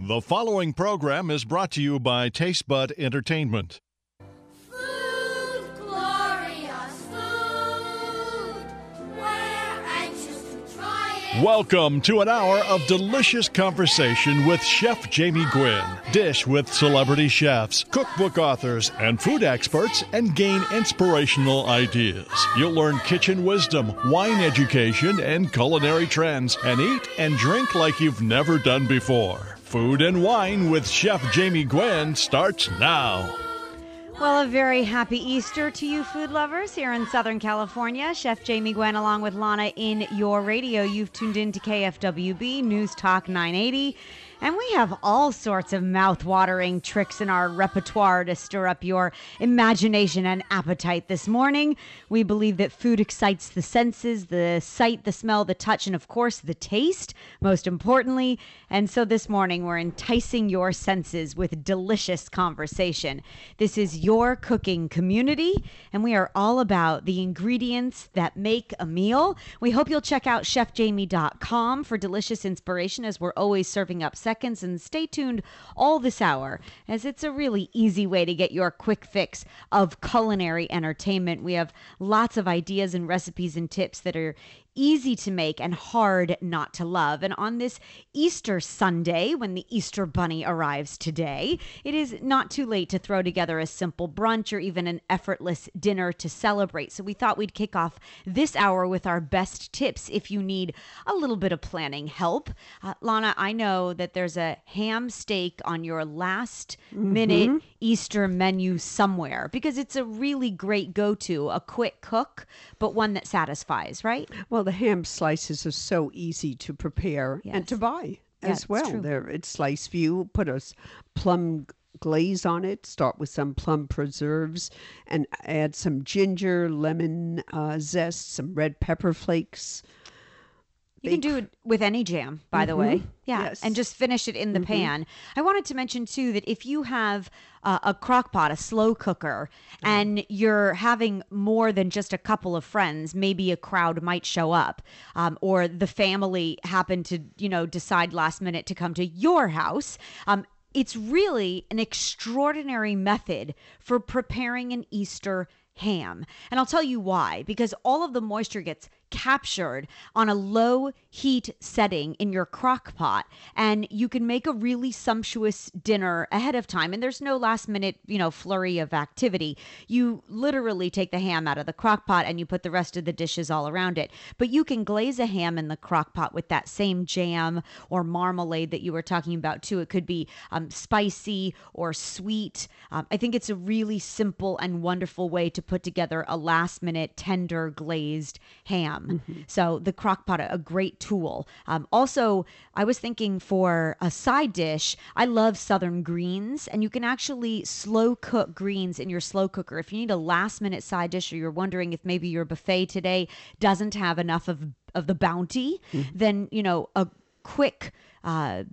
The following program is brought to you by Tastebud Entertainment. Food, glorious food. We're anxious to try it. Welcome to an hour of delicious conversation with Chef Jamie Gwen. Dish with celebrity chefs, cookbook authors, and food experts, and gain inspirational ideas. You'll learn kitchen wisdom, wine education, and culinary trends, and eat and drink like you've never done before. Food and Wine with Chef Jamie Gwen starts now. Well, a very happy Easter to you, food lovers, here in Southern California. Chef Jamie Gwen, along with Lana, in your radio. You've tuned in to KFWB News Talk 980. And we have all sorts of mouth-watering tricks in our repertoire to stir up your imagination and appetite this morning. We believe that food excites the senses, the sight, the smell, the touch, and of course, the taste, most importantly. And so this morning, we're enticing your senses with delicious conversation. This is your cooking community, and we are all about the ingredients that make a meal. We hope you'll check out chefjamie.com for delicious inspiration as we're always serving up seconds. And stay tuned all this hour as it's a really easy way to get your quick fix of culinary entertainment. We have lots of ideas and recipes and tips that are easy to make and hard not to love. And on this Easter Sunday, when the Easter Bunny arrives today, it is not too late to throw together a simple brunch or even an effortless dinner to celebrate. So we thought we'd kick off this hour with our best tips if you need a little bit of planning help. Uh, Lana, I know that there's a ham steak on your last minute Easter menu somewhere because it's a really great go to, a quick cook, but one that satisfies, right? Well, the ham slices are so easy to prepare and to Yes. buy Yeah, as it's well. true. They're it's slice view. Put a s- plum glaze on it. Start with some plum preserves and add some ginger, lemon uh, zest, some red pepper flakes. You can do it with any jam, by the way. Yeah. Yes. And just finish it in the pan. I wanted to mention, too, that if you have uh, a crock pot, a slow cooker, and you're having more than just a couple of friends, maybe a crowd might show up, um, or the family happen to, you know, decide last minute to come to your house. Um, it's really an extraordinary method for preparing an Easter ham. And I'll tell you why. Because all of the moisture gets captured on a low heat setting in your crock pot and you can make a really sumptuous dinner ahead of time. And there's no last minute you know flurry of activity. You literally take the ham out of the crock pot and you put the rest of the dishes all around it. But you can glaze a ham in the crock pot with that same jam or marmalade that you were talking about too. It could be um, spicy or sweet. Um, i think it's a really simple and wonderful way to put together a last minute tender glazed ham so the crock pot a great tool. Um, also i was thinking for a side dish i love southern greens and you can actually slow cook greens in your slow cooker. If you need a last minute side dish or you're wondering if maybe your buffet today doesn't have enough of of the bounty then you know a quick uh,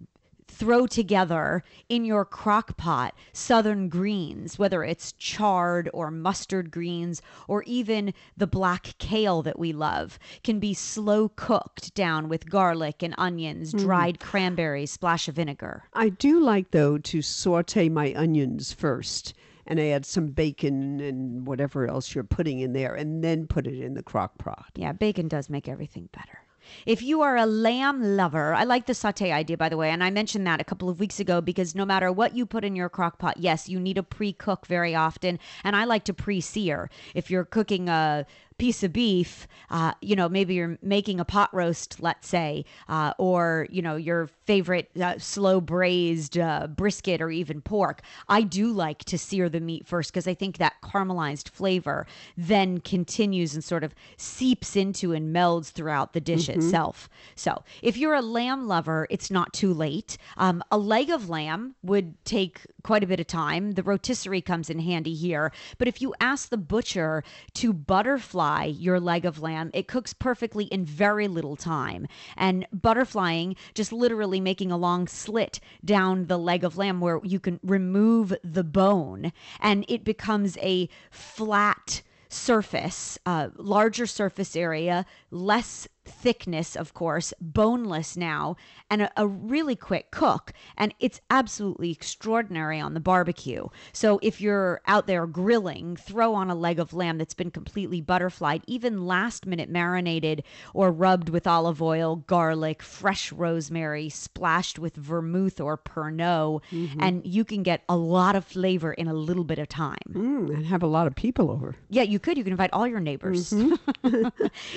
throw together in your crock pot southern greens, whether it's chard or mustard greens or even the black kale that we love, can be slow cooked down with garlic and onions, hmm. dried cranberries, splash of vinegar. I do like though to saute my onions first and add some bacon and whatever else you're putting in there, and then put it in the crock pot. Yeah, bacon does make everything better. If you are a lamb lover, I like the saute idea, by the way, and I mentioned that a couple of weeks ago because no matter what you put in your crock pot, yes, you need a pre cook very often, and I like to pre sear. If you're cooking a piece of beef, uh, you know, maybe you're making a pot roast, let's say, uh, or, you know, your favorite uh, slow braised uh, brisket or even pork. I do like to sear the meat first because I think that caramelized flavor then continues and sort of seeps into and melds throughout the dish itself. So if you're a lamb lover, it's not too late. Um, a leg of lamb would take quite a bit of time. The rotisserie comes in handy here. But if you ask the butcher to butterfly your leg of lamb, it cooks perfectly in very little time. And butterflying, just literally making a long slit down the leg of lamb where you can remove the bone and it becomes a flat surface, uh, larger surface area, less thickness, of course, boneless now, and a, a really quick cook. And it's absolutely extraordinary on the barbecue. So if you're out there grilling, throw on a leg of lamb that's been completely butterflied, even last minute marinated or rubbed with olive oil, garlic, fresh rosemary, splashed with vermouth or Pernod, and you can get a lot of flavor in a little bit of time. Mm, and have a lot of people over. Yeah, you could. You can invite all your neighbors.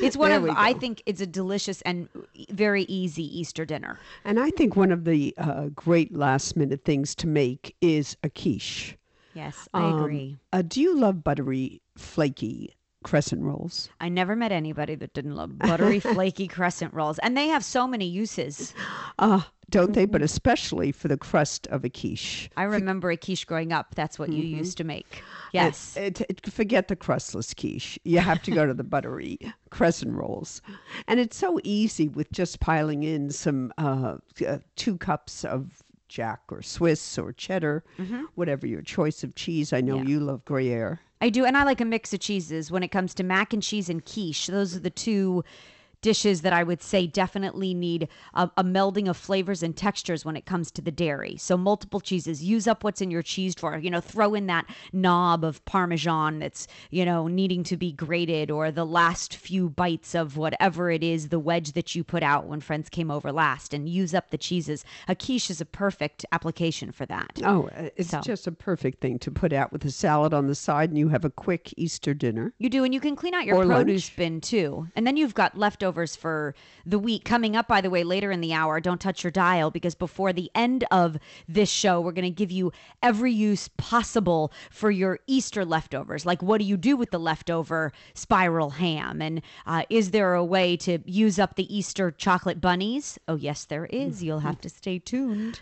it's one There of I think it's a delicious and very easy Easter dinner. And I think one of the uh, great last minute things to make is a quiche. Yes, I Um, agree. Uh, do you love buttery, flaky crescent rolls? I never met anybody that didn't love buttery, flaky crescent rolls, and they have so many uses. Uh, don't they? But especially for the crust of a quiche. I remember a quiche growing up. That's what you used to make. Yes. It, it- forget the crustless quiche. You have to go to the buttery crescent rolls. And it's so easy with just piling in some uh, uh, two cups of Jack or Swiss or cheddar, whatever your choice of cheese. I know Mm-hmm. Yeah. you love Gruyere. I do, and I like a mix of cheeses when it comes to mac and cheese and quiche. Those are the two dishes that I would say definitely need a, a melding of flavors and textures when it comes to the dairy. So multiple cheeses. Use up what's in your cheese drawer. You know, throw in that knob of Parmesan that's you know needing to be grated, or the last few bites of whatever it is, the wedge that you put out when friends came over last, and use up the cheeses. A quiche is a perfect application for that. Oh, uh, it's So- just a perfect thing to put out with a salad on the side, and you have a quick Easter dinner. You do, and you can clean out your Or produce lunch. bin too. And then you've got leftovers for the week. Coming up, by the way, later in the hour, don't touch your dial because before the end of this show, we're going to give you every use possible for your Easter leftovers. Like, what do you do with the leftover spiral ham? And uh, is there a way to use up the Easter chocolate bunnies? Oh, yes, there is. You'll have to stay tuned.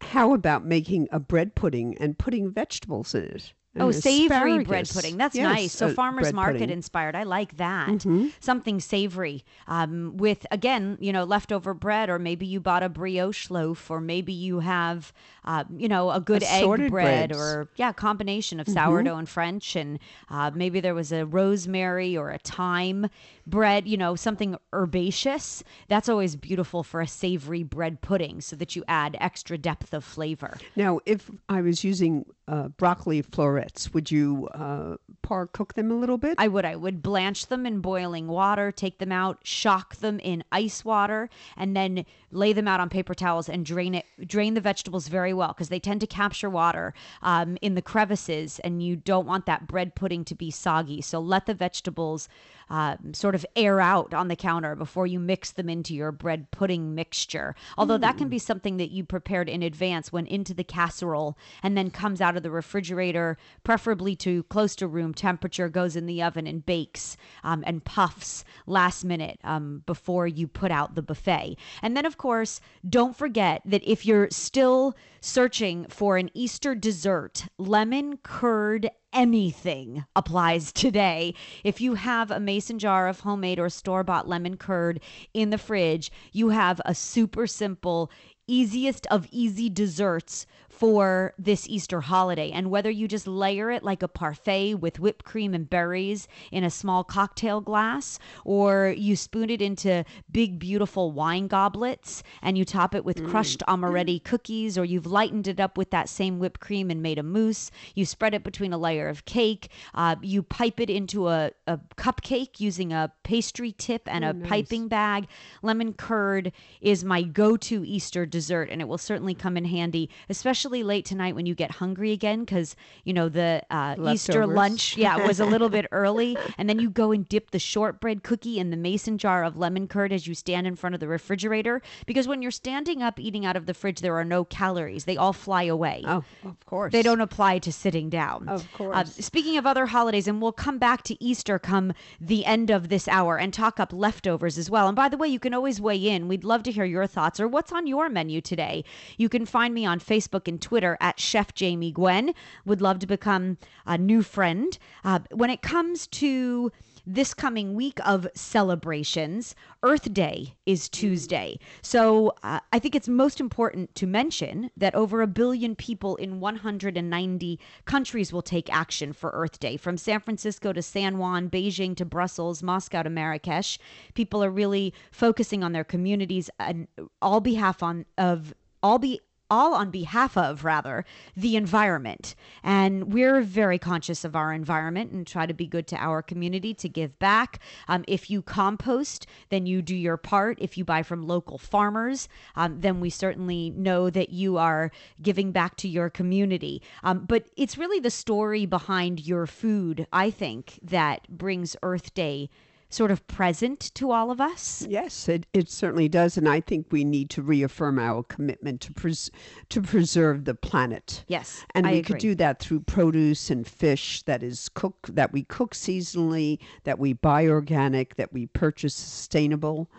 How about making a bread pudding and putting vegetables in it? Oh, And savory bread pudding. That's Yes, nice. So uh, farmers market pudding. Mm-hmm. inspired. I like that. Something savory um, with again, you know, leftover bread, or maybe you bought a brioche loaf, or maybe you have, uh, you know, a good egg bread, breads. or yeah, combination Mm-hmm. of sourdough and French, and uh, maybe there was a rosemary or a thyme bread. You know, something herbaceous. That's always beautiful for a savory bread pudding, so that you add extra depth of flavor. Now, if I was using uh, broccoli florets, would you uh, par cook them a little bit? I would. I would blanch them in boiling water, take them out, shock them in ice water, and then lay them out on paper towels and drain it. Drain the vegetables very well because they tend to capture water um, in the crevices, and you don't want that bread pudding to be soggy. So let the vegetables um, sort of air out on the counter before you mix them into your bread pudding mixture. Although that can be something that you prepared in advance, went into the casserole, and then comes out of the refrigerator, preferably to close to room temperature, goes in the oven and bakes um, and puffs last minute um, before you put out the buffet. And then, of course, don't forget that if you're still searching for an Easter dessert, lemon curd anything applies today. If you have a mason jar of homemade or store bought lemon curd in the fridge, you have a super simple, easiest of easy desserts for this Easter holiday. And whether you just layer it like a parfait with whipped cream and berries in a small cocktail glass, or you spoon it into big, beautiful wine goblets and you top it with crushed amaretti cookies, or you've lightened it up with that same whipped cream and made a mousse, you spread it between a layer of cake, uh, you pipe it into a, a cupcake using a pastry tip and a piping bag. Lemon curd is my go to Easter dessert, and it will certainly come in handy, especially late tonight when you get hungry again, because, you know, the uh, Easter lunch, yeah, was a little bit early. And then you go and dip the shortbread cookie in the mason jar of lemon curd as you stand in front of the refrigerator. Because when you're standing up eating out of the fridge, there are no calories, they all fly away. oh, of course. They don't apply to sitting down. Of Uh, course. speaking of other holidays, and we'll come back to Easter come the end of this hour and talk up leftovers as well. And by the way, you can always weigh in. We'd love to hear your thoughts or what's on your menu today. You can find me on Facebook and Twitter at Chef Jamie Gwen. Would love to become a new friend. Uh, when it comes to this coming week of celebrations, Earth Day is Tuesday. So uh, I think it's most important to mention that over a billion people in 190 countries will take action for Earth Day. From San Francisco to San Juan, Beijing to Brussels, Moscow to Marrakesh, people are really focusing on their communities and all behalf on of all be all on behalf of rather the environment. And we're very conscious of our environment and try to be good to our community to give back. Um, if you compost then you do your part. If you buy from local farmers um, then we certainly know that you are giving back to your community. Um, but it's really the story behind your food i think that brings earth day sort of present to all of us Yes, it, it certainly does, and I think we need to reaffirm our commitment to pres- to preserve the planet. Yes, and I we agree. could do that through produce and fish that is cook that we cook seasonally, that we buy organic, that we purchase sustainable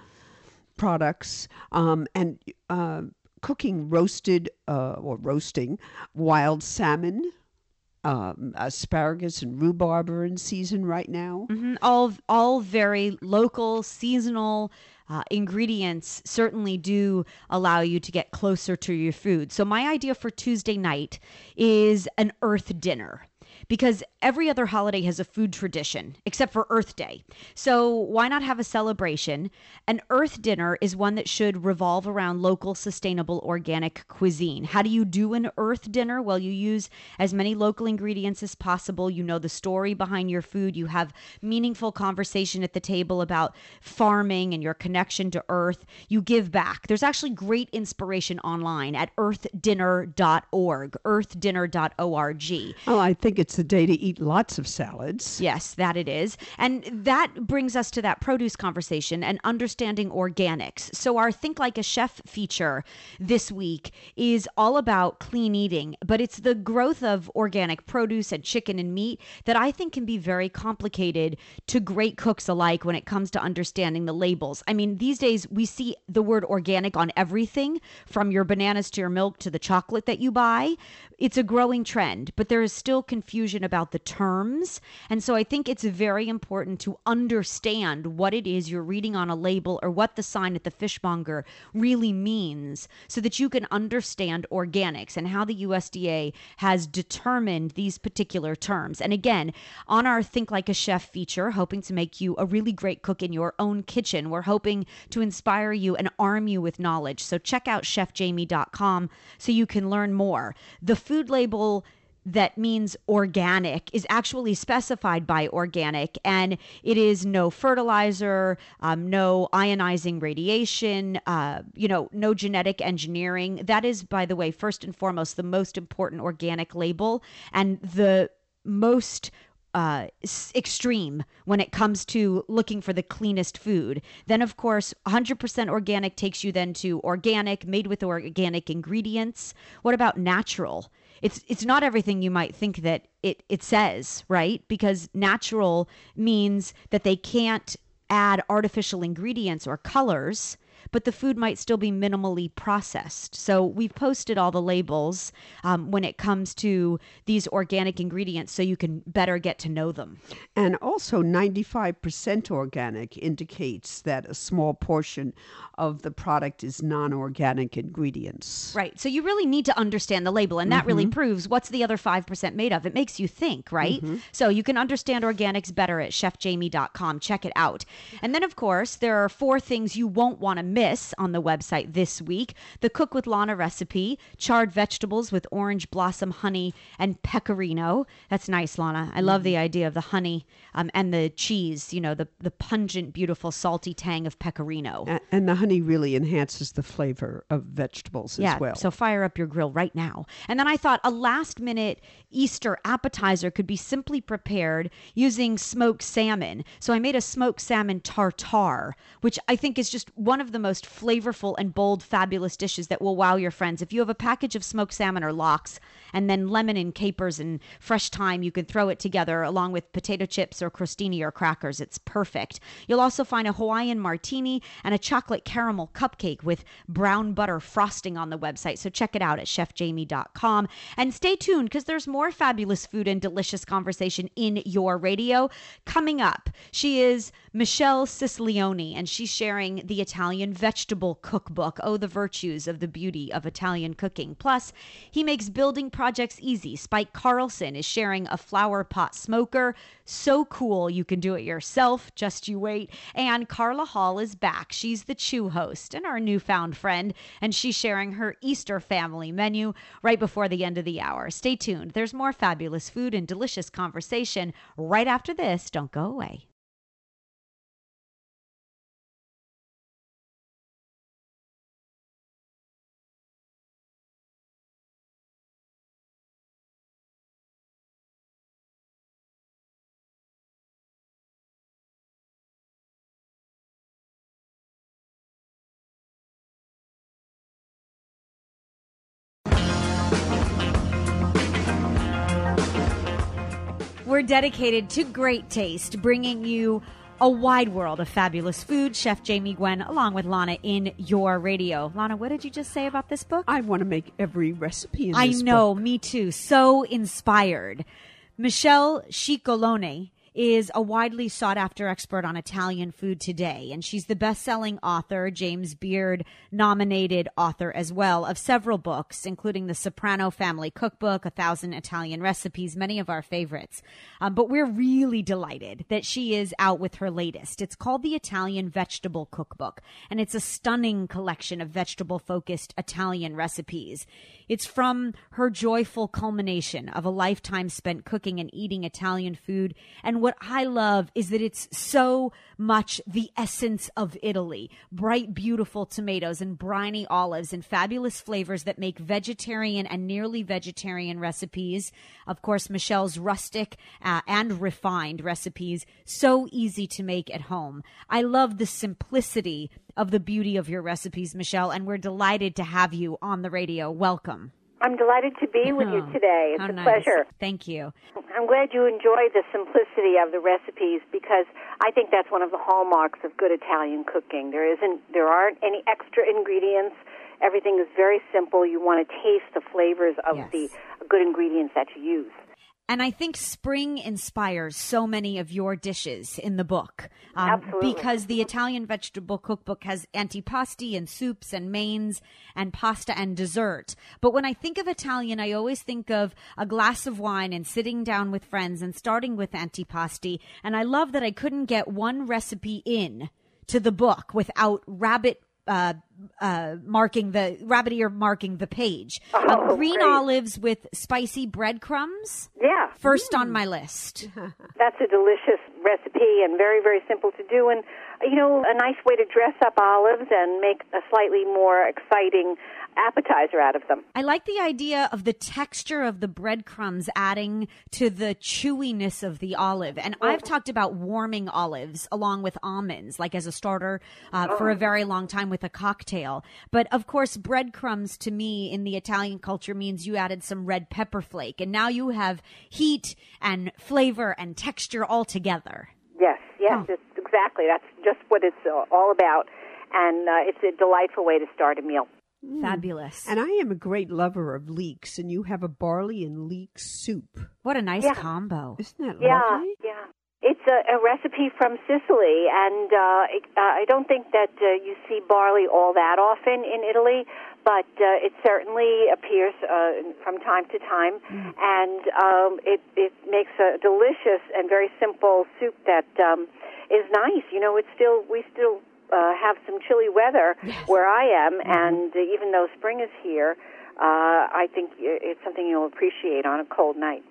products, um, and uh, cooking roasted uh, or roasting wild salmon. Um, asparagus and rhubarb are in season right now. Mhm. All all very local, seasonal uh, ingredients certainly do allow you to get closer to your food. So my idea for Tuesday night is an Earth dinner. Because every other holiday has a food tradition except for Earth Day. So, why not have a celebration? An Earth dinner is one that should revolve around local, sustainable, organic cuisine. How do you do an Earth dinner? Well, you use as many local ingredients as possible. You know the story behind your food. You have meaningful conversation at the table about farming and your connection to Earth. You give back. There's actually great inspiration online at earthdinner.org, earthdinner.org. Oh, I think it's the day to eat lots of salads. Yes, that it is. And that brings us to that produce conversation and understanding organics. So, our Think Like a Chef feature this week is all about clean eating, but it's the growth of organic produce and chicken and meat that I think can be very complicated to great cooks alike when it comes to understanding the labels. I mean, these days we see the word organic on everything from your bananas to your milk to the chocolate that you buy. It's a growing trend, but there is still confusion about the terms. And so I think it's very important to understand what it is you're reading on a label or what the sign at the fishmonger really means so that you can understand organics and how the USDA has determined these particular terms. And again, on our Think Like a Chef feature, hoping to make you a really great cook in your own kitchen, we're hoping to inspire you and arm you with knowledge. So check out chefjamie.com so you can learn more. The food label that means organic is actually specified by organic and it is no fertilizer um, no ionizing radiation uh, you know no genetic engineering that is by the way first and foremost the most important organic label and the most uh, extreme when it comes to looking for the cleanest food. Then, of course, 100% organic takes you then to organic, made with organic ingredients. What about natural? It's it's not everything you might think that it it says, right? Because natural means that they can't add artificial ingredients or colors but the food might still be minimally processed. So we've posted all the labels um, when it comes to these organic ingredients so you can better get to know them. And also, 95% organic indicates that a small portion of the product is non organic ingredients. Right. So you really need to understand the label, and that really proves what's the other 5% made of. It makes you think, right? So you can understand organics better at chefjamie.com. Check it out. And then, of course, there are four things you won't want to miss on the website this week the Cook with Lana recipe, charred vegetables with orange blossom honey and pecorino. That's nice, Lana. I love the idea of the honey um, and the cheese, you know, the, the pungent, beautiful, salty tang of pecorino. And the honey really enhances the flavor of vegetables Yeah, as well. so fire up your grill right now. And then I thought a last minute Easter appetizer could be simply prepared using smoked salmon. So I made a smoked salmon tartare, which I think is just one of the the most flavorful and bold, fabulous dishes that will wow your friends. If you have a package of smoked salmon or lox, and then lemon and capers and fresh thyme, you can throw it together along with potato chips or crostini or crackers. It's perfect. You'll also find a Hawaiian martini and a chocolate caramel cupcake with brown butter frosting on the website. So check it out at chefjamie.com. And stay tuned because there's more fabulous food and delicious conversation in your radio coming up. She is Michelle Scicolone, and she's sharing the Italian vegetable cookbook. Oh, the virtues of the beauty of Italian cooking. Plus, he makes building projects easy. Spike Carlsen is sharing a flower pot smoker. So cool, you can do it yourself. Just you wait. And Carla Hall is back. She's the Chew host and our newfound friend, and she's sharing her Easter family menu right before the end of the hour. Stay tuned. There's more fabulous food and delicious conversation right after this. Don't go away. We're dedicated to great taste, bringing you a wide world of fabulous food. Chef Jamie Gwen, along with Lana, in your radio. Lana, what did you just say about this book? I want to make every recipe in I know, book. me too. So inspired. Michelle Scicolone is a widely sought after expert on Italian food today, and she's the best selling author, James Beard nominated author as well, of several books, including the Soprano Family Cookbook, A Thousand Italian Recipes, many of our favorites. Um, but we're really delighted that she is out with her latest. It's called the Italian Vegetable Cookbook, and it's a stunning collection of vegetable focused Italian recipes. It's from her joyful culmination of a lifetime spent cooking and eating Italian food. And what I love is that it's so much the essence of Italy. Bright, beautiful tomatoes and briny olives and fabulous flavors that make vegetarian and nearly vegetarian recipes. Of course, Michelle's rustic uh, and refined recipes so easy to make at home. I love the simplicity of the beauty of your recipes, Michelle, and we're delighted to have you on the radio. Welcome. I'm delighted to be with you Oh, today. It's how a nice. pleasure. Thank you. I'm glad you enjoy the simplicity of the recipes because I think that's one of the hallmarks of good Italian cooking. There isn't there aren't any extra ingredients. Everything is very simple. You want to taste the flavors of Yes. the good ingredients that you use. And I think spring inspires so many of your dishes in the book. Um. Because the Italian vegetable cookbook has antipasti and soups and mains and pasta and dessert. But when I think of Italian, I always think of a glass of wine and sitting down with friends and starting with antipasti. And I love that I couldn't get one recipe in to the book without rabbit uh, uh, marking the rabbit ear marking the page. Uh, Oh, green great. olives with spicy breadcrumbs. Yeah. First on my list. That's a delicious recipe and very, very simple to do. And, you know, a nice way to dress up olives and make a slightly more exciting appetizer out of them. I like the idea of the texture of the breadcrumbs adding to the chewiness of the olive. And I've talked about warming olives along with almonds, like as a starter uh, for a very long time with a cocktail. But of course, breadcrumbs to me in the Italian culture means you added some red pepper flake. And now you have heat and flavor and texture all together. Yes, yes, Oh. exactly. That's just what it's uh, all about. And uh, it's a delightful way to start a meal. Fabulous. And I am a great lover of leeks, and you have a barley and leek soup. what a nice Yeah. combo. Isn't that Yeah, lovely? yeah. It's a, a recipe from Sicily, and uh, it, uh, I don't think that uh, you see barley all that often in Italy, but uh, it certainly appears uh, from time to time, and um, it it makes a delicious and very simple soup that um, is nice. You know, it's still we still uh, have some chilly weather where I am, and uh, even though spring is here, uh, I think it's something you'll appreciate on a cold night.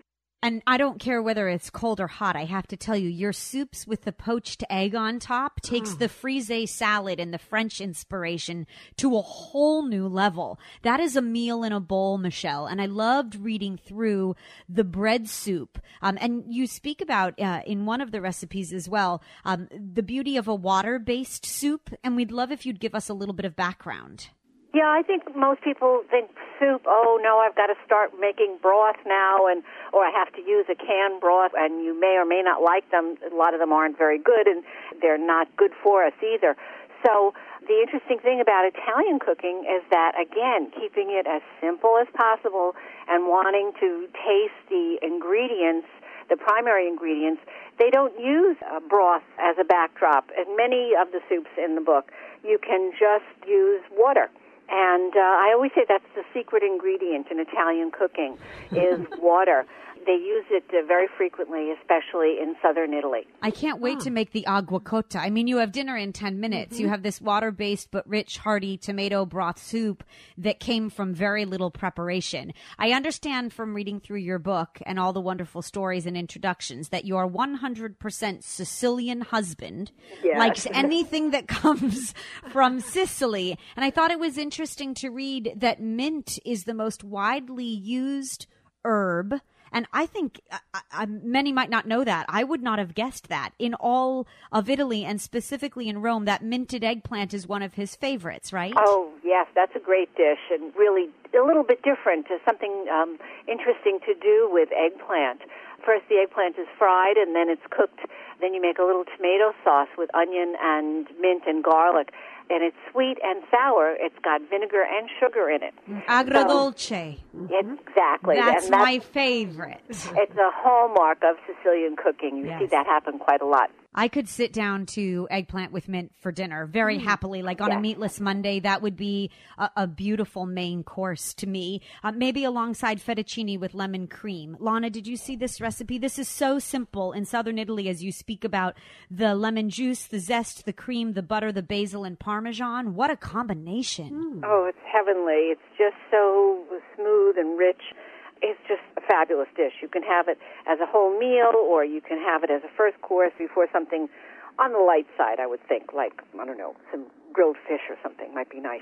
And I don't care whether it's cold or hot. I have to tell you, your soups with the poached egg on top takes the frisée salad and the French inspiration to a whole new level. That is a meal in a bowl, Michelle. And I loved reading through the bread soup. Um, and you speak about uh, in one of the recipes as well um, the beauty of a water based soup. And we'd love if you'd give us a little bit of background. Yeah, I think most people think soup. Oh no, I've got to start making broth now, and or I have to use a canned broth. And you may or may not like them. A lot of them aren't very good, and they're not good for us either. So the interesting thing about Italian cooking is that again, keeping it as simple as possible and wanting to taste the ingredients, the primary ingredients. They don't use broth as a backdrop. In many of the soups in the book, you can just use water. And uh, I always say that's the secret ingredient in Italian cooking is water. They use it uh, very frequently, especially in southern Italy. I can't wait to make the acqua cotta. I mean, you have dinner in 10 minutes. You have this water based but rich, hearty tomato broth soup that came from very little preparation. I understand from reading through your book and all the wonderful stories and introductions that your 100% Sicilian husband Yes. likes anything that comes from Sicily. And I thought it was interesting to read that mint is the most widely used herb. And I think uh, uh, many might not know that. I would not have guessed that. In all of Italy and specifically in Rome, that minted eggplant is one of his favorites, right? Oh, yes, that's a great dish and really a little bit different. Something um, interesting to do with eggplant. First, the eggplant is fried and then it's cooked. Then you make a little tomato sauce with onion and mint and garlic. And it's sweet and sour. It's got vinegar and sugar in it. Mm-hmm. Agrodolce. Mm-hmm. Exactly. That's and my favorite. It's a hallmark of Sicilian cooking. You see that happen quite a lot. I could sit down to eggplant with mint for dinner very happily. Like on a meatless Monday, that would be a, a beautiful main course to me. Uh, maybe alongside fettuccine with lemon cream. Lana, did you see this recipe? This is so simple in southern Italy as you speak about the lemon juice, the zest, the cream, the butter, the basil, and parmesan. What a combination. Oh, it's heavenly. It's just so smooth and rich. It's just a fabulous dish. You can have it as a whole meal, or you can have it as a first course before something on the light side, I would think, like, I don't know, some grilled fish or something might be nice.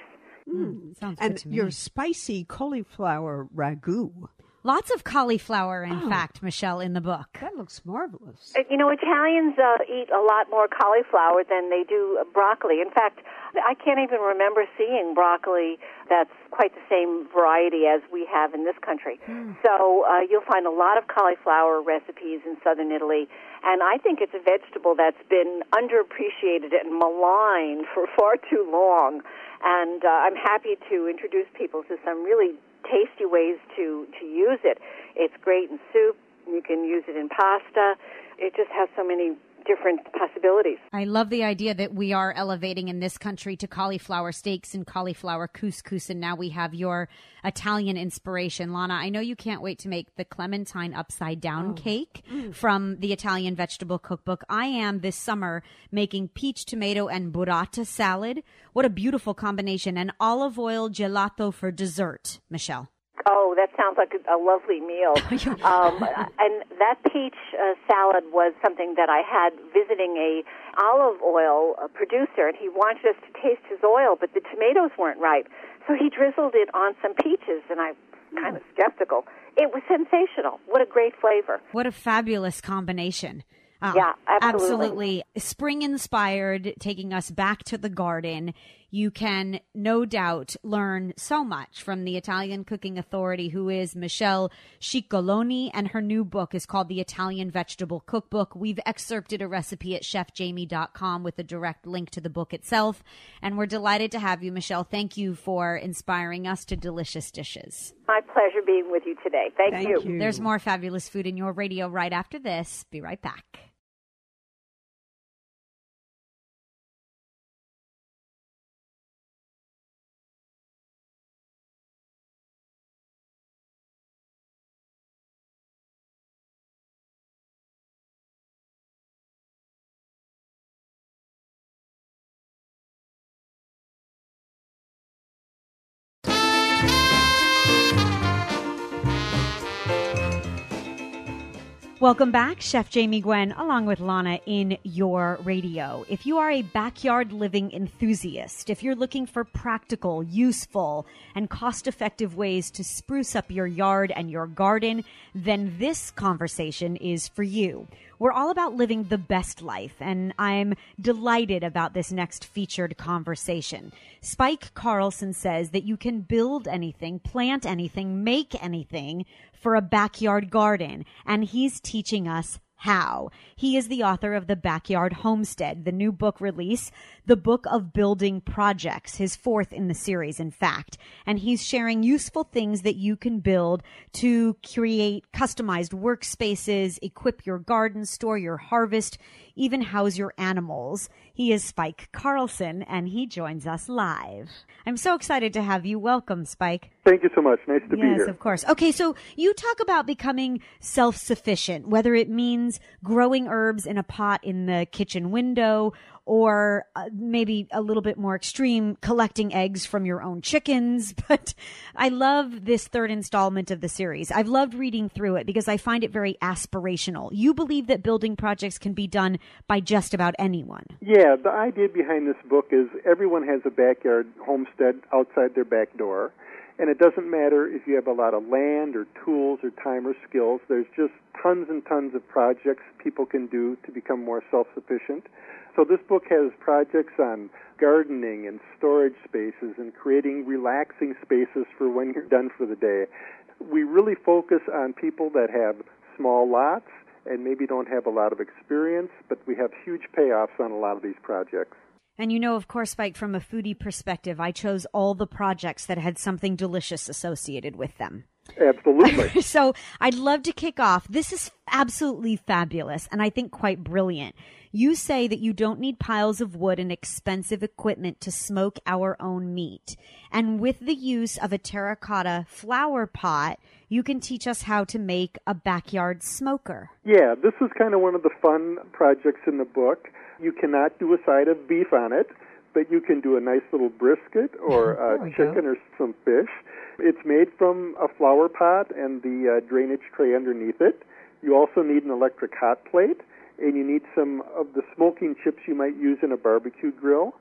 Hmm, mm, sounds good And to me. your spicy cauliflower ragu. Lots of cauliflower, in fact, Michelle, in the book. That looks marvelous. You know, Italians uh, eat a lot more cauliflower than they do uh, broccoli. In fact, I can't even remember seeing broccoli that's quite the same variety as we have in this country. So uh, you'll find a lot of cauliflower recipes in southern Italy, and I think it's a vegetable that's been underappreciated and maligned for far too long. And uh, I'm happy to introduce people to some really tasty ways to to use it. It's great in soup. You can use it in pasta. It just has so many different possibilities. I love the idea that we are elevating in this country to cauliflower steaks and cauliflower couscous, and now we have your Italian inspiration. Lana, I know you can't wait to make the clementine upside down oh. cake mm. from the Italian vegetable cookbook. I am this summer making peach, tomato, and burrata salad. What a beautiful combination. And olive oil gelato for dessert, Michelle. Oh, that sounds like a, a lovely meal. um, and that peach uh, salad was something that I had visiting a olive oil uh, producer, and he wanted us to taste his oil, but the tomatoes weren't ripe, so he drizzled it on some peaches, and I'm kind of skeptical. It was sensational. What a great flavor! What a fabulous combination. Uh, Yeah, absolutely. absolutely. Spring inspired, taking us back to the garden. You can no doubt learn so much from the Italian cooking authority who is Michelle Scicolone, and her new book is called The Italian Vegetable Cookbook. We've excerpted a recipe at chefjamie.com with a direct link to the book itself. And we're delighted to have you, Michelle. Thank you for inspiring us to delicious dishes. My pleasure being with you today. Thank, Thank you. you. There's more fabulous food in your radio right after this. Be right back. Welcome back, Chef Jamie Gwen, along with Lana in your radio. If you are a backyard living enthusiast, if you're looking for practical, useful, and cost effective ways to spruce up your yard and your garden, then this conversation is for you. We're all about living the best life, and I'm delighted about this next featured conversation. Spike Carlsen says that you can build anything, plant anything, make anything for a backyard garden, and he's teaching us how. He is the author of The Backyard Homestead, the new book release, The Book of Building Projects, his fourth in the series, in fact. And he's sharing useful things that you can build to create customized workspaces, equip your garden, store your harvest, even house your animals. He is Spike Carlsen, and he joins us live. I'm so excited to have you. Welcome, Spike. Thank you so much. Nice to be here. Yes, of course. Okay, so you talk about becoming self sufficient, whether it means growing herbs in a pot in the kitchen window or uh, maybe a little bit more extreme, collecting eggs from your own chickens. But I love this third installment of the series. I've loved reading through it because I find it very aspirational. You believe that building projects can be done by just about anyone. Yeah, the idea behind this book is everyone has a backyard homestead outside their back door. And it doesn't matter if you have a lot of land or tools or time or skills. There's just tons and tons of projects people can do to become more self sufficient. So this book has projects on gardening and storage spaces and creating relaxing spaces for when you're done for the day. We really focus on people that have small lots and maybe don't have a lot of experience, but we have huge payoffs on a lot of these projects. And you know, of course, Spike, from a foodie perspective, I chose all the projects that had something delicious associated with them. Absolutely. so I'd love to kick off. This is absolutely fabulous and I think quite brilliant. You say that you don't need piles of wood and expensive equipment to smoke our own meat. And with the use of a terracotta flower pot, you can teach us how to make a backyard smoker. yeah, this is kind of one of the fun projects in the book. You cannot do a side of beef on it, but you can do a nice little brisket or There a we go. chicken or some fish. It's made from a flower pot and the uh, drainage tray underneath it. You also need an electric hot plate, and you need some of the smoking chips you might use in a barbecue grill.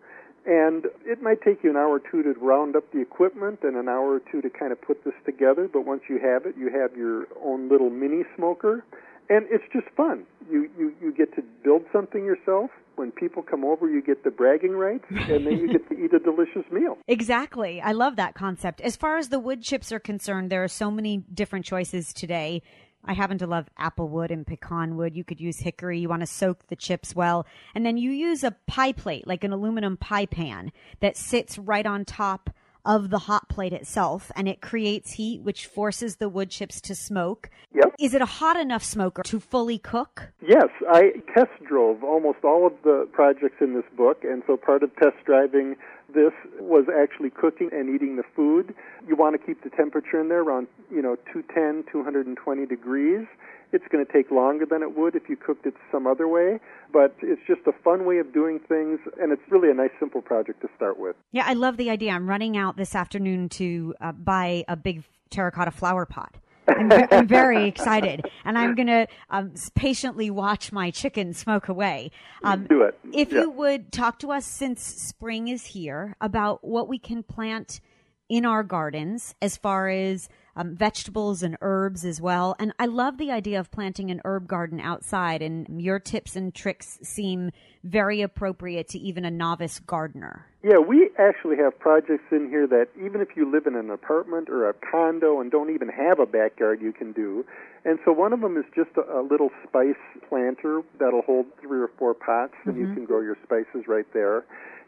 And it might take you an hour or two to round up the equipment and an hour or two to kind of put this together, but once you have it, you have your own little mini smoker. And it's just fun. You, you, you get to build something yourself. When people come over, you get the bragging rights, and then you get to eat a delicious meal. Exactly. I love that concept. As far as the wood chips are concerned, there are so many different choices today. I happen to love apple wood and pecan wood. You could use hickory. You want to soak the chips well. And then you use a pie plate, like an aluminum pie pan, that sits right on top of the hot plate itself and it creates heat, which forces the wood chips to smoke. Yep. Is it a hot enough smoker to fully cook? Yes, I test drove almost all of the projects in this book, and so part of test driving this was actually cooking and eating the food. You want to keep the temperature in there around, you know, 210, 220 degrees. It's going to take longer than it would if you cooked it some other way, but it's just a fun way of doing things, and it's really a nice, simple project to start with. Yeah, I love the idea. I'm running out this afternoon to uh, buy a big terracotta flower pot. I'm, ve- I'm very excited, and I'm going to um, patiently watch my chicken smoke away. Um, Do it. If Yeah. you would talk to us since spring is here about what we can plant in our gardens as far as um, vegetables and herbs as well. And I love the idea of planting an herb garden outside, and your tips and tricks seem very appropriate to even a novice gardener. Yeah, we actually have projects in here that even if you live in an apartment or a condo and don't even have a backyard, you can do. And so one of them is just a, a little spice planter that'll hold three or four pots, and you can grow your spices right there.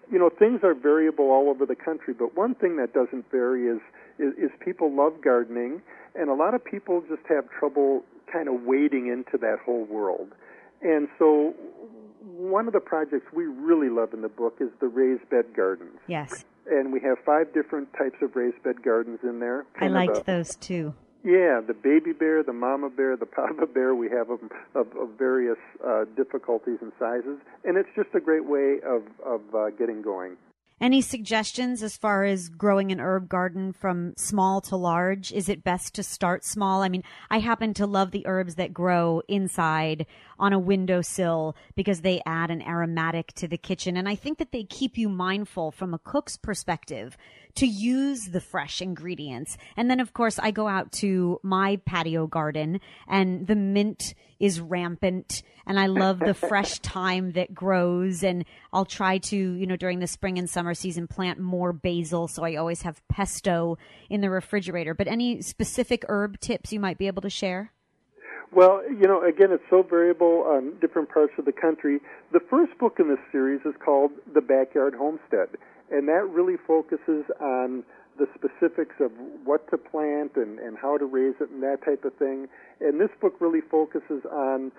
You know, things are variable all over the country, but one thing that doesn't vary is, is, is people love gardening, and a lot of people just have trouble kind of wading into that whole world. And so one of the projects we really love in the book is the raised bed gardens. Yes, And we have five different types of raised bed gardens in there. I liked a- those too. Yeah, the baby bear, the mama bear, the papa bear. We have them of, of various uh, difficulties and sizes, and it's just a great way of of uh, getting going. Any suggestions as far as growing an herb garden from small to large? Is it best to start small? I mean, I happen to love the herbs that grow inside on a windowsill because they add an aromatic to the kitchen. And I think that they keep you mindful from a cook's perspective to use the fresh ingredients. And then, of course, I go out to my patio garden and the mint is rampant and I love the fresh thyme that grows and I'll try to, you know, during the spring and summer season plant more basil so I always have pesto in the refrigerator. But any specific herb tips you might be able to share? Well, you know, again, it's so variable on different parts of the country. The first book in this series is called The Backyard Homestead, and that really focuses on the specifics of what to plant and, and how to raise it and that type of thing. And this book really focuses on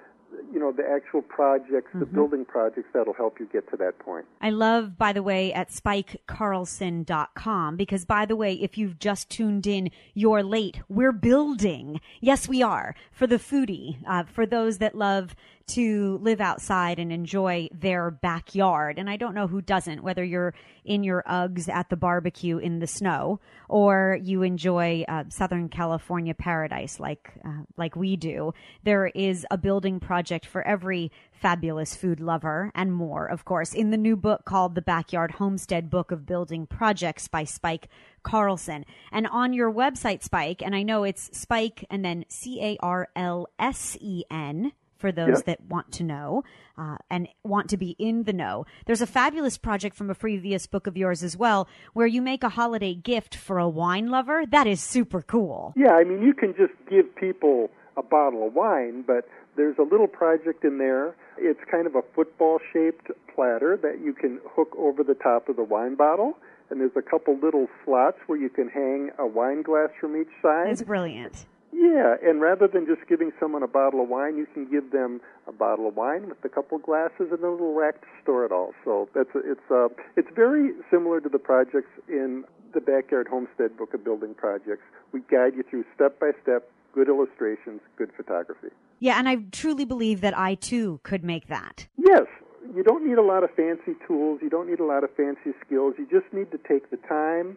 you know the actual projects, the building projects that'll help you get to that point. I love, by the way, at spikecarlsen.com because, by the way, if you've just tuned in, you're late. We're building. Yes, we are. For the foodie, uh, for those that love to live outside and enjoy their backyard. And I don't know who doesn't, whether you're in your Uggs at the barbecue in the snow or you enjoy uh, Southern California paradise like, uh, like we do. There is a building project for every fabulous food lover and more, of course, in the new book called The Backyard Homestead Book of Building Projects by Spike Carlsen. And on your website, Spike, and I know it's Spike and then C A R L S E N for those Yeah. that want to know uh, and want to be in the know. There's a fabulous project from a previous book of yours as well where you make a holiday gift for a wine lover. That is super cool. Yeah, I mean, you can just give people a bottle of wine, but there's a little project in there. It's kind of a football shaped platter that you can hook over the top of the wine bottle. And there's a couple little slots where you can hang a wine glass from each side. It's brilliant. Yeah, and rather than just giving someone a bottle of wine, you can give them a bottle of wine with a couple glasses and a little rack to store it all. So that's it's uh, it's very similar to the projects in the Backyard Homestead Book of Building Projects. We guide you through step by step, good illustrations, good photography. Yeah, and I truly believe that I too could make that. Yes, you don't need a lot of fancy tools. You don't need a lot of fancy skills. You just need to take the time,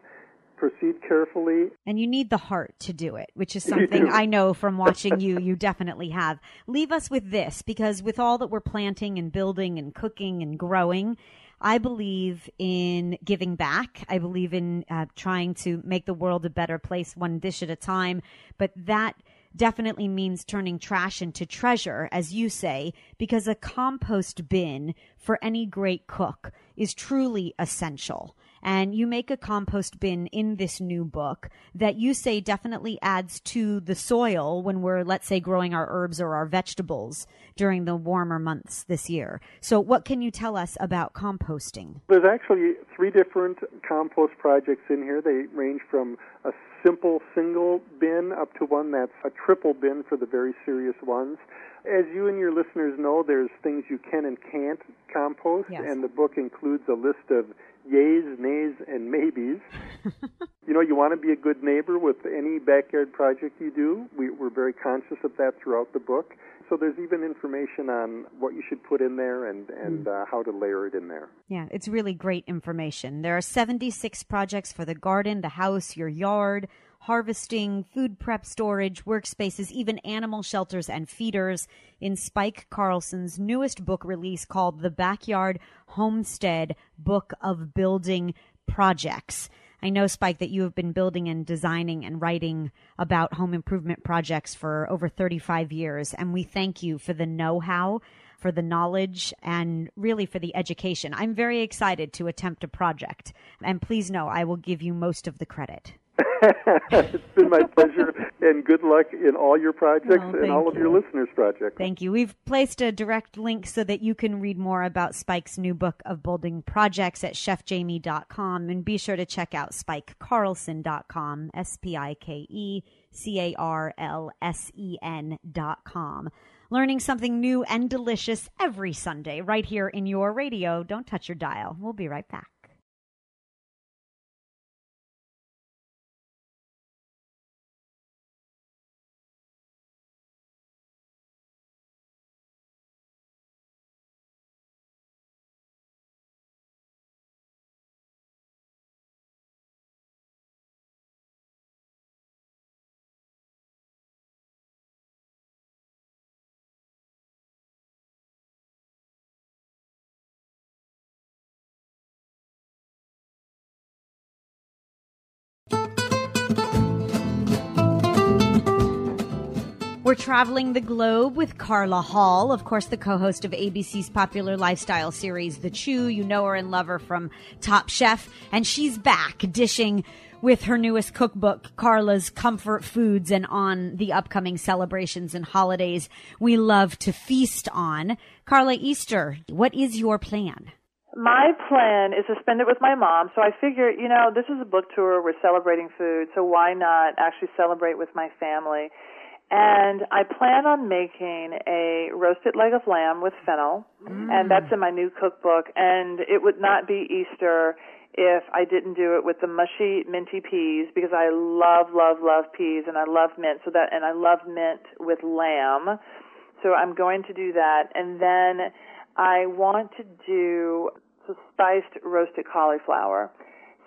proceed carefully, And you need the heart to do it, which is something. I know from watching you, you definitely have. Leave us with this, because with all that we're planting and building and cooking and growing, I believe in giving back. I believe in uh, trying to make the world a better place one dish at a time. But that definitely means turning trash into treasure, as you say, because a compost bin for any great cook is truly essential. And you make a compost bin in this new book that you say definitely adds to the soil when we're, let's say, growing our herbs or our vegetables during the warmer months this year. So, what can you tell us about composting? There's actually three different compost projects in here. They range from a simple single bin up to one that's a triple bin for the very serious ones. As you and your listeners know, there's things you can and can't compost, Yes. and the book includes a list of yays, nays, and maybes. you know, you want to be a good neighbor with any backyard project you do. We, we're very conscious of that throughout the book. So there's even information on what you should put in there and, and uh, how to layer it in there. Yeah, it's really great information. There are 76 projects for the garden, the house, your yard, harvesting, food prep storage, workspaces, even animal shelters and feeders in Spike Carlsen's newest book release called The Backyard Homestead Book of Building Projects. I know, Spike, that you have been building and designing and writing about home improvement projects for over 35 years, and we thank you for the know how, for the knowledge, and really for the education. I'm very excited to attempt a project, and please know I will give you most of the credit. It's been my pleasure, and good luck in all your projects Oh, and all of your listeners' projects. Thank you. We've placed a direct link so that you can read more about Spike's new book of building projects at chefjamie.com and be sure to check out spikecarlsen.com, S P I K E C A R L S E N.com. Learning something new and delicious every Sunday right here in your radio. Don't touch your dial. We'll be right back. We're traveling the globe with Carla Hall, of course, the co host of ABC's popular lifestyle series, The Chew. You know her and love her from Top Chef. And she's back dishing with her newest cookbook, Carla's Comfort Foods, and on the upcoming celebrations and holidays we love to feast on. Carla Easter, what is your plan? My plan is to spend it with my mom. So I figure, you know, this is a book tour. We're celebrating food. So why not actually celebrate with my family? And I plan on making a roasted leg of lamb with fennel. And mm. that's in my new cookbook. And it would not be Easter if I didn't do it with the mushy minty peas because I love, love, love peas and I love mint. So that, and I love mint with lamb. So I'm going to do that. And then I want to do some spiced roasted cauliflower.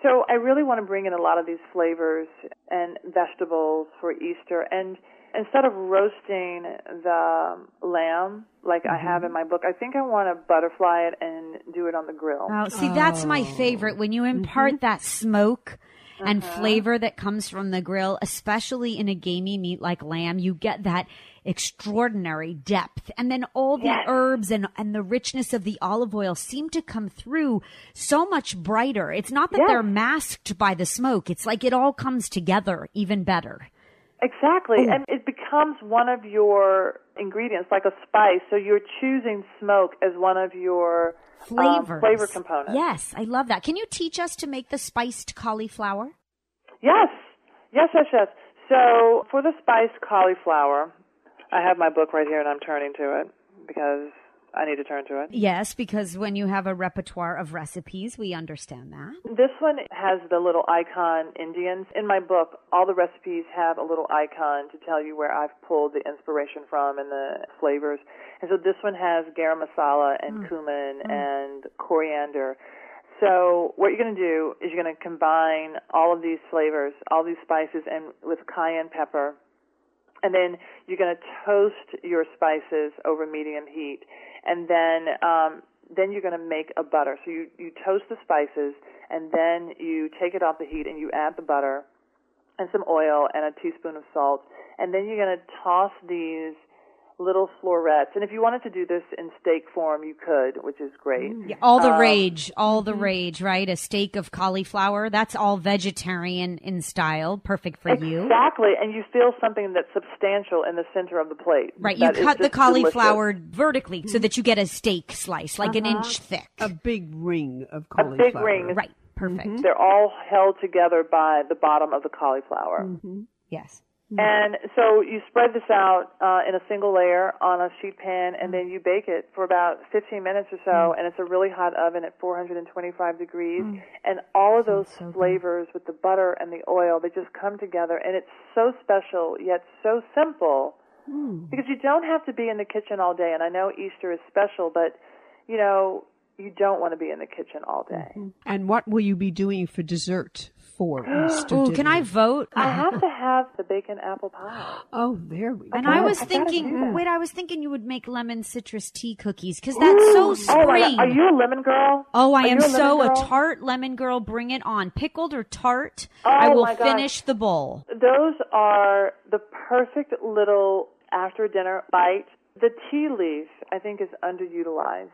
So I really want to bring in a lot of these flavors and vegetables for Easter. And instead of roasting the lamb like I have in my book, I think I want to butterfly it and do it on the grill. Oh, see, that's my favorite. When you impart that smoke and Uh-huh. flavor that comes from the grill, especially in a gamey meat like lamb, you get that extraordinary depth. And then all the Yes. herbs and, and the richness of the olive oil seem to come through so much brighter. It's not that Yes. they're masked by the smoke. It's like it all comes together even better. Exactly. And it becomes one of your ingredients, like a spice. So you're choosing smoke as one of your um, flavor components. Yes, I love that. Can you teach us to make the spiced cauliflower? Yes, yes, yes, yes. So for the spiced cauliflower, I have my book right here, and I'm turning to it because I need to turn to it. Yes, because when you have a repertoire of recipes, we understand that. This one has the little icon Indians. In my book, all the recipes have a little icon to tell you where I've pulled the inspiration from and the flavors. And so this one has garam masala and mm. cumin mm. and coriander. So what you're going to do is you're going to combine all of these flavors, all these spices, and with cayenne pepper and then you're going to toast your spices over medium heat, and then um, then you're going to make a butter. So you you toast the spices, and then you take it off the heat, and you add the butter, and some oil, and a teaspoon of salt, and then you're going to toss these little florets. And if you wanted to do this in steak form, you could, which is great. Mm. Yeah, all the Um, rage, all the mm-hmm. rage, right? A steak of cauliflower. That's all vegetarian in style. Perfect for you. Exactly, and you feel something that's substantial in the center of the plate. Right. You cut the just delicious. cauliflower vertically so mm. that you get a steak slice, like an uh-huh. inch thick. A big ring of cauliflower. A cauliflower. big ring. Right. Perfect. Mm-hmm. They're all held together by the bottom of the cauliflower. Mm-hmm. Yes. Mm-hmm. And so you spread this out uh, in a single layer on a sheet pan, and mm-hmm. then you bake it for about 15 minutes or so. Mm-hmm. And it's a really hot oven at 425 degrees. Mm. And all of those flavors with the butter and the oil, they just come together. And it's so special, yet so simple. Mm. Because you don't have to be in the kitchen all day. And I know Easter is special, but, you know, you don't want to be in the kitchen all day. And what will you be doing for dessert for Easter Oh, dinner? can I vote? I have to have the bacon apple pie. Oh, there we go. And I was I thinking, wait, I was thinking you would make lemon citrus tea cookies because that's so Oh spring. my God. Are you a lemon girl? Oh, I Are am a lemon so a tart lemon girl. Bring it on. Pickled or tart, Oh, I will my finish the bowl. Those are the perfect little after dinner bite. The tea leaf, I think, is underutilized.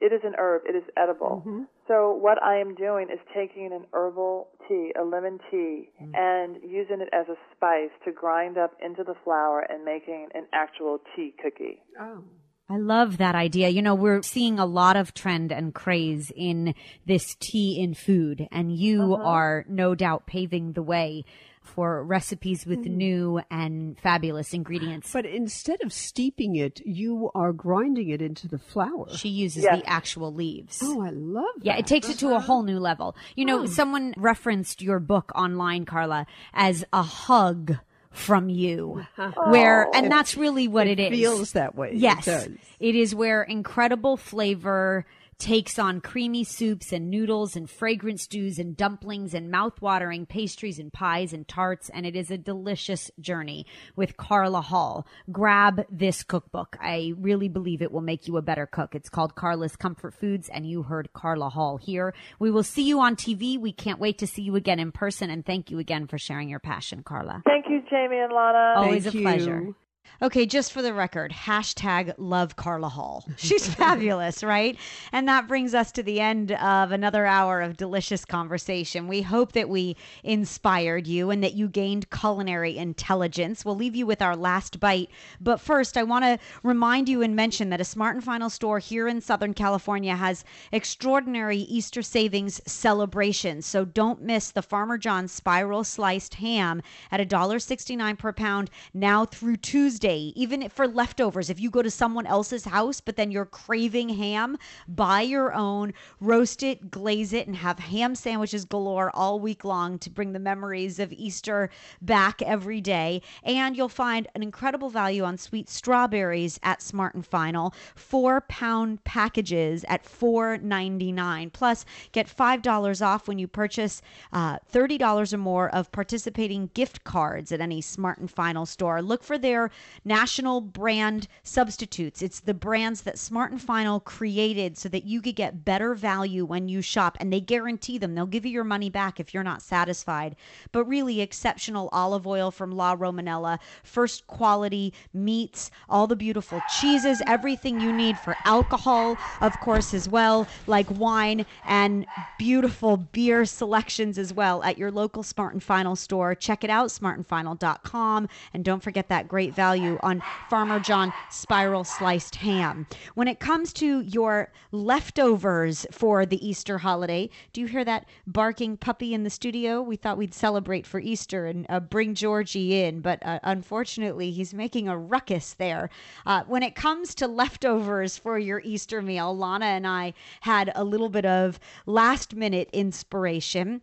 It is an herb. It is edible. Mm-hmm. So what I am doing is taking an herbal tea, a lemon tea, mm. and using it as a spice to grind up into the flour and making an actual tea cookie. Oh. I love that idea. You know, we're seeing a lot of trend and craze in this tea in food, and you Uh-huh. are no doubt paving the way for recipes with Mm-hmm. new and fabulous ingredients. But instead of steeping it, you are grinding it into the flour. she uses Yes. the actual leaves. Oh, I love Yeah, that. it takes it to a whole new level. You know, Hmm. someone referenced your book online, Carla, as a hug from you, where, and oh. that's really what it it is. feels that way. It Yes, does. it is where incredible flavor takes on creamy soups and noodles and fragrant stews and dumplings and mouth-watering pastries and pies and tarts and it is a delicious journey with Carla Hall. Grab this cookbook. I really believe it will make you a better cook. It's called Carla's Comfort Foods and you heard Carla Hall here. We will see you on TV. We can't wait to see you again in person and thank you again for sharing your passion, Carla. Thank you, Jamie and Lana. Always Thank a you. Okay, just for the record, hashtag love Carla Hall. She's fabulous, right? And that brings us to the end of another hour of delicious conversation. We hope that we inspired you and that you gained culinary intelligence. We'll leave you with our last bite. But first, I want to remind you and mention that a Smart and Final store here in Southern California has extraordinary Easter savings celebrations. So don't miss the Farmer John spiral sliced ham at $1.69 per pound now through Tuesday even for leftovers. If you go to someone else's house, but then you're craving ham, buy your own, roast it, glaze it, and have ham sandwiches galore all week long to bring the memories of Easter back every day. And you'll find an incredible value on sweet strawberries at Smart and Final, four pound packages at $4.99. Plus, get $5 off when you purchase uh, $30 or more of participating gift cards at any Smart and Final store. Look for their national brand substitutes. It's the brands that Smart and Final created so that you could get better value when you shop, and they guarantee them. They'll give you your money back if you're not satisfied. But really, exceptional olive oil from La Romanella, first quality meats, all the beautiful cheeses, everything you need for alcohol, of course, as well, like wine and beautiful beer selections as well at your local Smart and Final store. Check it out, smartandfinal.com, and don't forget that great value on Farmer John spiral sliced ham. When it comes to your leftovers for the Easter holiday, do you hear that barking puppy in the studio? We thought we'd celebrate for Easter and uh, bring Georgie in, but uh, unfortunately, he's making a ruckus there. Uh, when it comes to leftovers for your Easter meal, Lana and I had a little bit of last minute inspiration.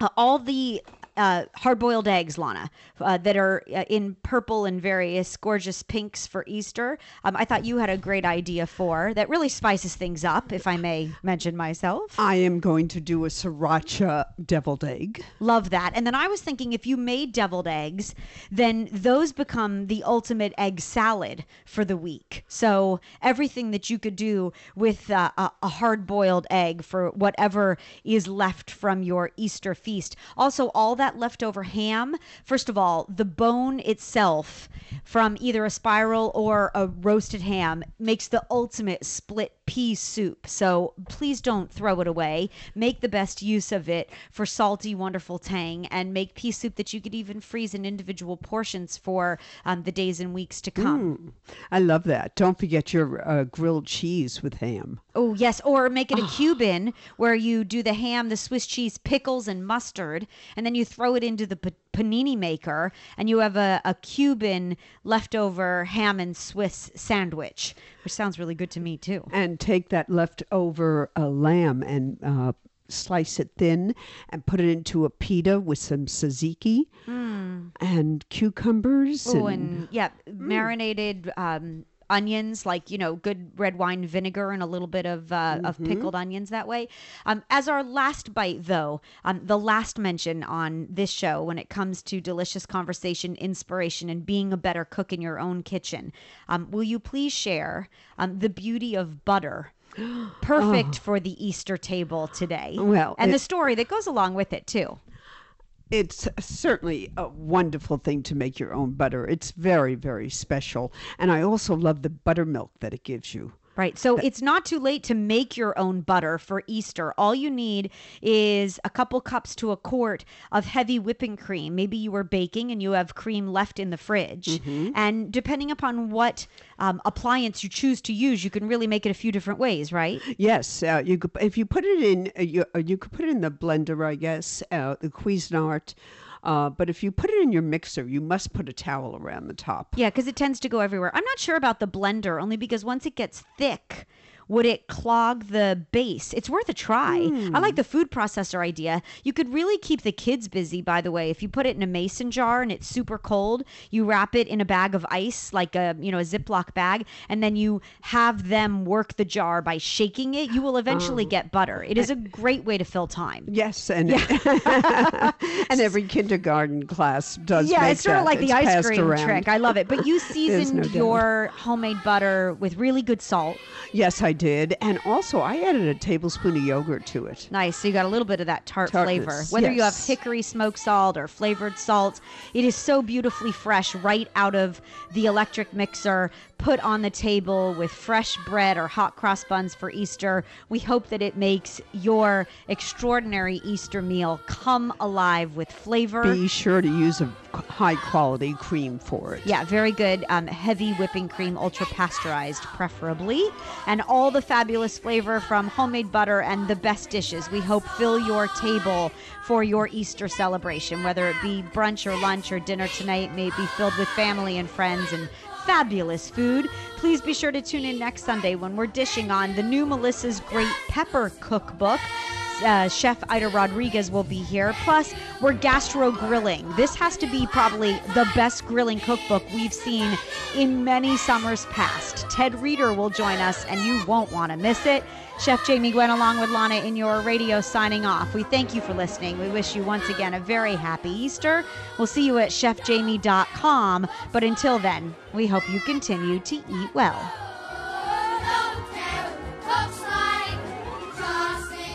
Uh, all the uh, hard boiled eggs, Lana, uh, that are uh, in purple and various gorgeous pinks for Easter. Um, I thought you had a great idea for that really spices things up, if I may mention myself. I am going to do a sriracha deviled egg. Love that. And then I was thinking if you made deviled eggs, then those become the ultimate egg salad for the week. So everything that you could do with uh, a, a hard boiled egg for whatever is left from your Easter feast. Also, all that leftover ham, first of all, the bone itself from either a spiral or a roasted ham makes the ultimate split pea soup. So please don't throw it away. Make the best use of it for salty, wonderful tang and make pea soup that you could even freeze in individual portions for um, the days and weeks to come. I love that. Don't forget your uh, grilled cheese with ham. Oh, yes. Or make it a Cuban where you do the ham, the Swiss cheese, pickles, and mustard, and then you throw it into the panini maker, and you have a, a Cuban leftover ham and Swiss sandwich, which sounds really good to me, too. And take that leftover uh, lamb and uh, slice it thin and put it into a pita with some tzatziki and cucumbers. Oh, and yeah, marinated um, onions, like you know, good red wine vinegar and a little bit of uh, of pickled onions that way. Um, as our last bite, though, um, the last mention on this show when it comes to delicious conversation, inspiration, and being a better cook in your own kitchen, um, will you please share um, the beauty of butter? Perfect for the Easter table today. Well, and it- the story that goes along with it too. It's certainly a wonderful thing to make your own butter. It's very, very special. And I also love the buttermilk that it gives you. Right. So it's not too late to make your own butter for Easter. All you need is a couple cups to a quart of heavy whipping cream. Maybe you were baking and you have cream left in the fridge. And depending upon what um, appliance you choose to use, you can really make it a few different ways, right? Yes, uh, you could if you put it in uh, you, uh, you could put it in the blender, I guess, uh, the Cuisinart. Uh, but if you put it in your mixer, you must put a towel around the top. Yeah, because it tends to go everywhere. I'm not sure about the blender, only because once it gets thick, would it clog the base? It's worth a try. I like hmm. the food processor idea. You could really keep the kids busy, by the way. If you put it in a mason jar and it's super cold, you wrap it in a bag of ice, like a you know a Ziploc bag, and then you have them work the jar by shaking it. You will eventually oh. get butter. It is a great way to fill time. Yes, and and every kindergarten class does. Yeah, it's sort of that. like the ice cream around. trick. I love it. But you seasoned no your homemade butter with really good salt. Yes, I did, and also I added a tablespoon of yogurt to it. Nice. So you got a little bit of that tart Tartness, flavor. Whether you have hickory smoked salt or flavored salt, it is so beautifully fresh right out of the electric mixer, put on the table with fresh bread or hot cross buns for Easter. We hope that it makes your extraordinary Easter meal come alive with flavor. Be sure to use a high quality cream for it. Yeah, very good. Um, heavy whipping cream, ultra pasteurized, preferably. And all the fabulous flavor from homemade butter and the best dishes we hope fill your table for your Easter celebration, whether it be brunch or lunch or dinner tonight, may be filled with family and friends and fabulous food. Please be sure to tune in next Sunday when we're dishing on the new Melissa's Great Pepper Cookbook. Uh, Chef Ida Rodriguez will be here. Plus, we're gastro grilling. This has to be probably the best grilling cookbook we've seen in many summers past. Ted Reader will join us, and you won't want to miss it. Chef Jamie Gwen, along with Lana in your radio, signing off. We thank you for listening. We wish you once again a very happy Easter. We'll see you at chefjamie.com. But until then, we hope you continue to eat well.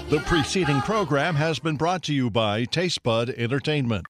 The preceding program has been brought to you by Tastebud Entertainment.